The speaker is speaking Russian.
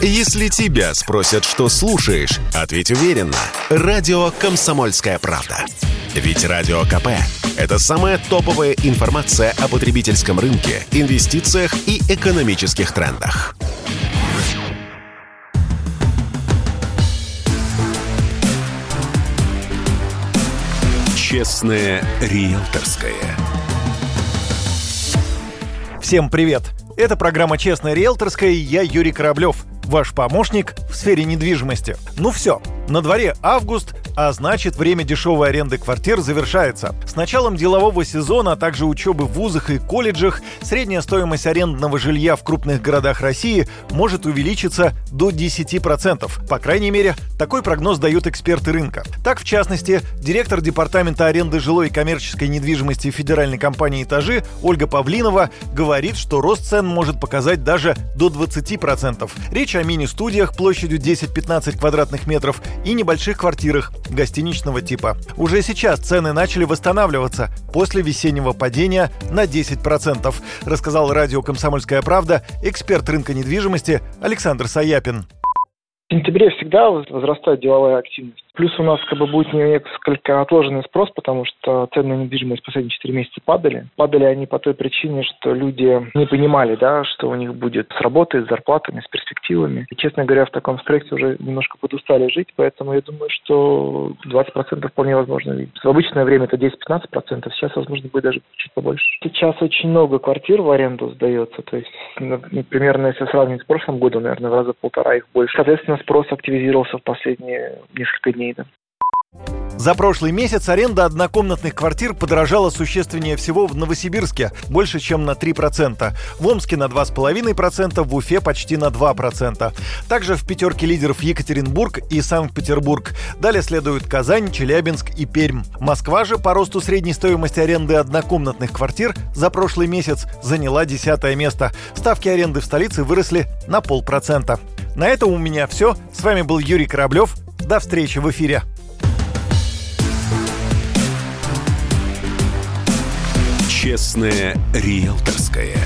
Если тебя спросят, что слушаешь, ответь уверенно. Радио «Комсомольская правда». Ведь Радио КП – это самая топовая информация о потребительском рынке, инвестициях и экономических трендах. Честное риэлторское. Всем привет! Это программа «Честная риэлторская» и я Юрий Кораблев, ваш помощник в сфере недвижимости. Ну все, на дворе август, а значит время дешевой аренды квартир завершается. С началом делового сезона, а также учебы в вузах и колледжах средняя стоимость арендного жилья в крупных городах России может увеличиться до 10%. По крайней мере, такой прогноз дают эксперты рынка. Так, в частности, директор Департамента аренды жилой и коммерческой недвижимости федеральной компании «Этажи» Ольга Павлинова говорит, что рост цен может показать даже до 20%. Речь о мини-студиях площадью 10-15 квадратных метров и небольших квартирах гостиничного типа. Уже сейчас цены начали восстанавливаться после весеннего падения на 10%, рассказал радио «Комсомольская правда» эксперт рынка недвижимости Александр Саяпин. В сентябре всегда возрастает деловая активность. Плюс у нас как бы будет несколько отложенный спрос, потому что цены на недвижимость последние 4 месяца падали. Падали они по той причине, что люди не понимали, да, что у них будет с работой, с зарплатами, с перспективами. И, честно говоря, в таком стрессе уже немножко подустали жить, поэтому я думаю, что 20% вполне возможно. В обычное время это 10-15%, сейчас, возможно, будет даже чуть побольше. Сейчас очень много квартир в аренду сдается, то есть, ну, примерно, если сравнить с прошлым годом, наверное, в раза полтора их больше. Соответственно, спрос активизировался в последние несколько дней Леонида. За прошлый месяц аренда однокомнатных квартир подорожала существеннее всего в Новосибирске – больше, чем на 3%, в Омске на 2,5%, в Уфе почти на 2%. Также в пятерке лидеров Екатеринбург и Санкт-Петербург. Далее следуют Казань, Челябинск и Пермь. Москва же по росту средней стоимости аренды однокомнатных квартир за прошлый месяц заняла десятое место. Ставки аренды в столице выросли на полпроцента. На этом у меня все. С вами был Юрий Кораблев. До встречи в эфире. Честное риэлторское.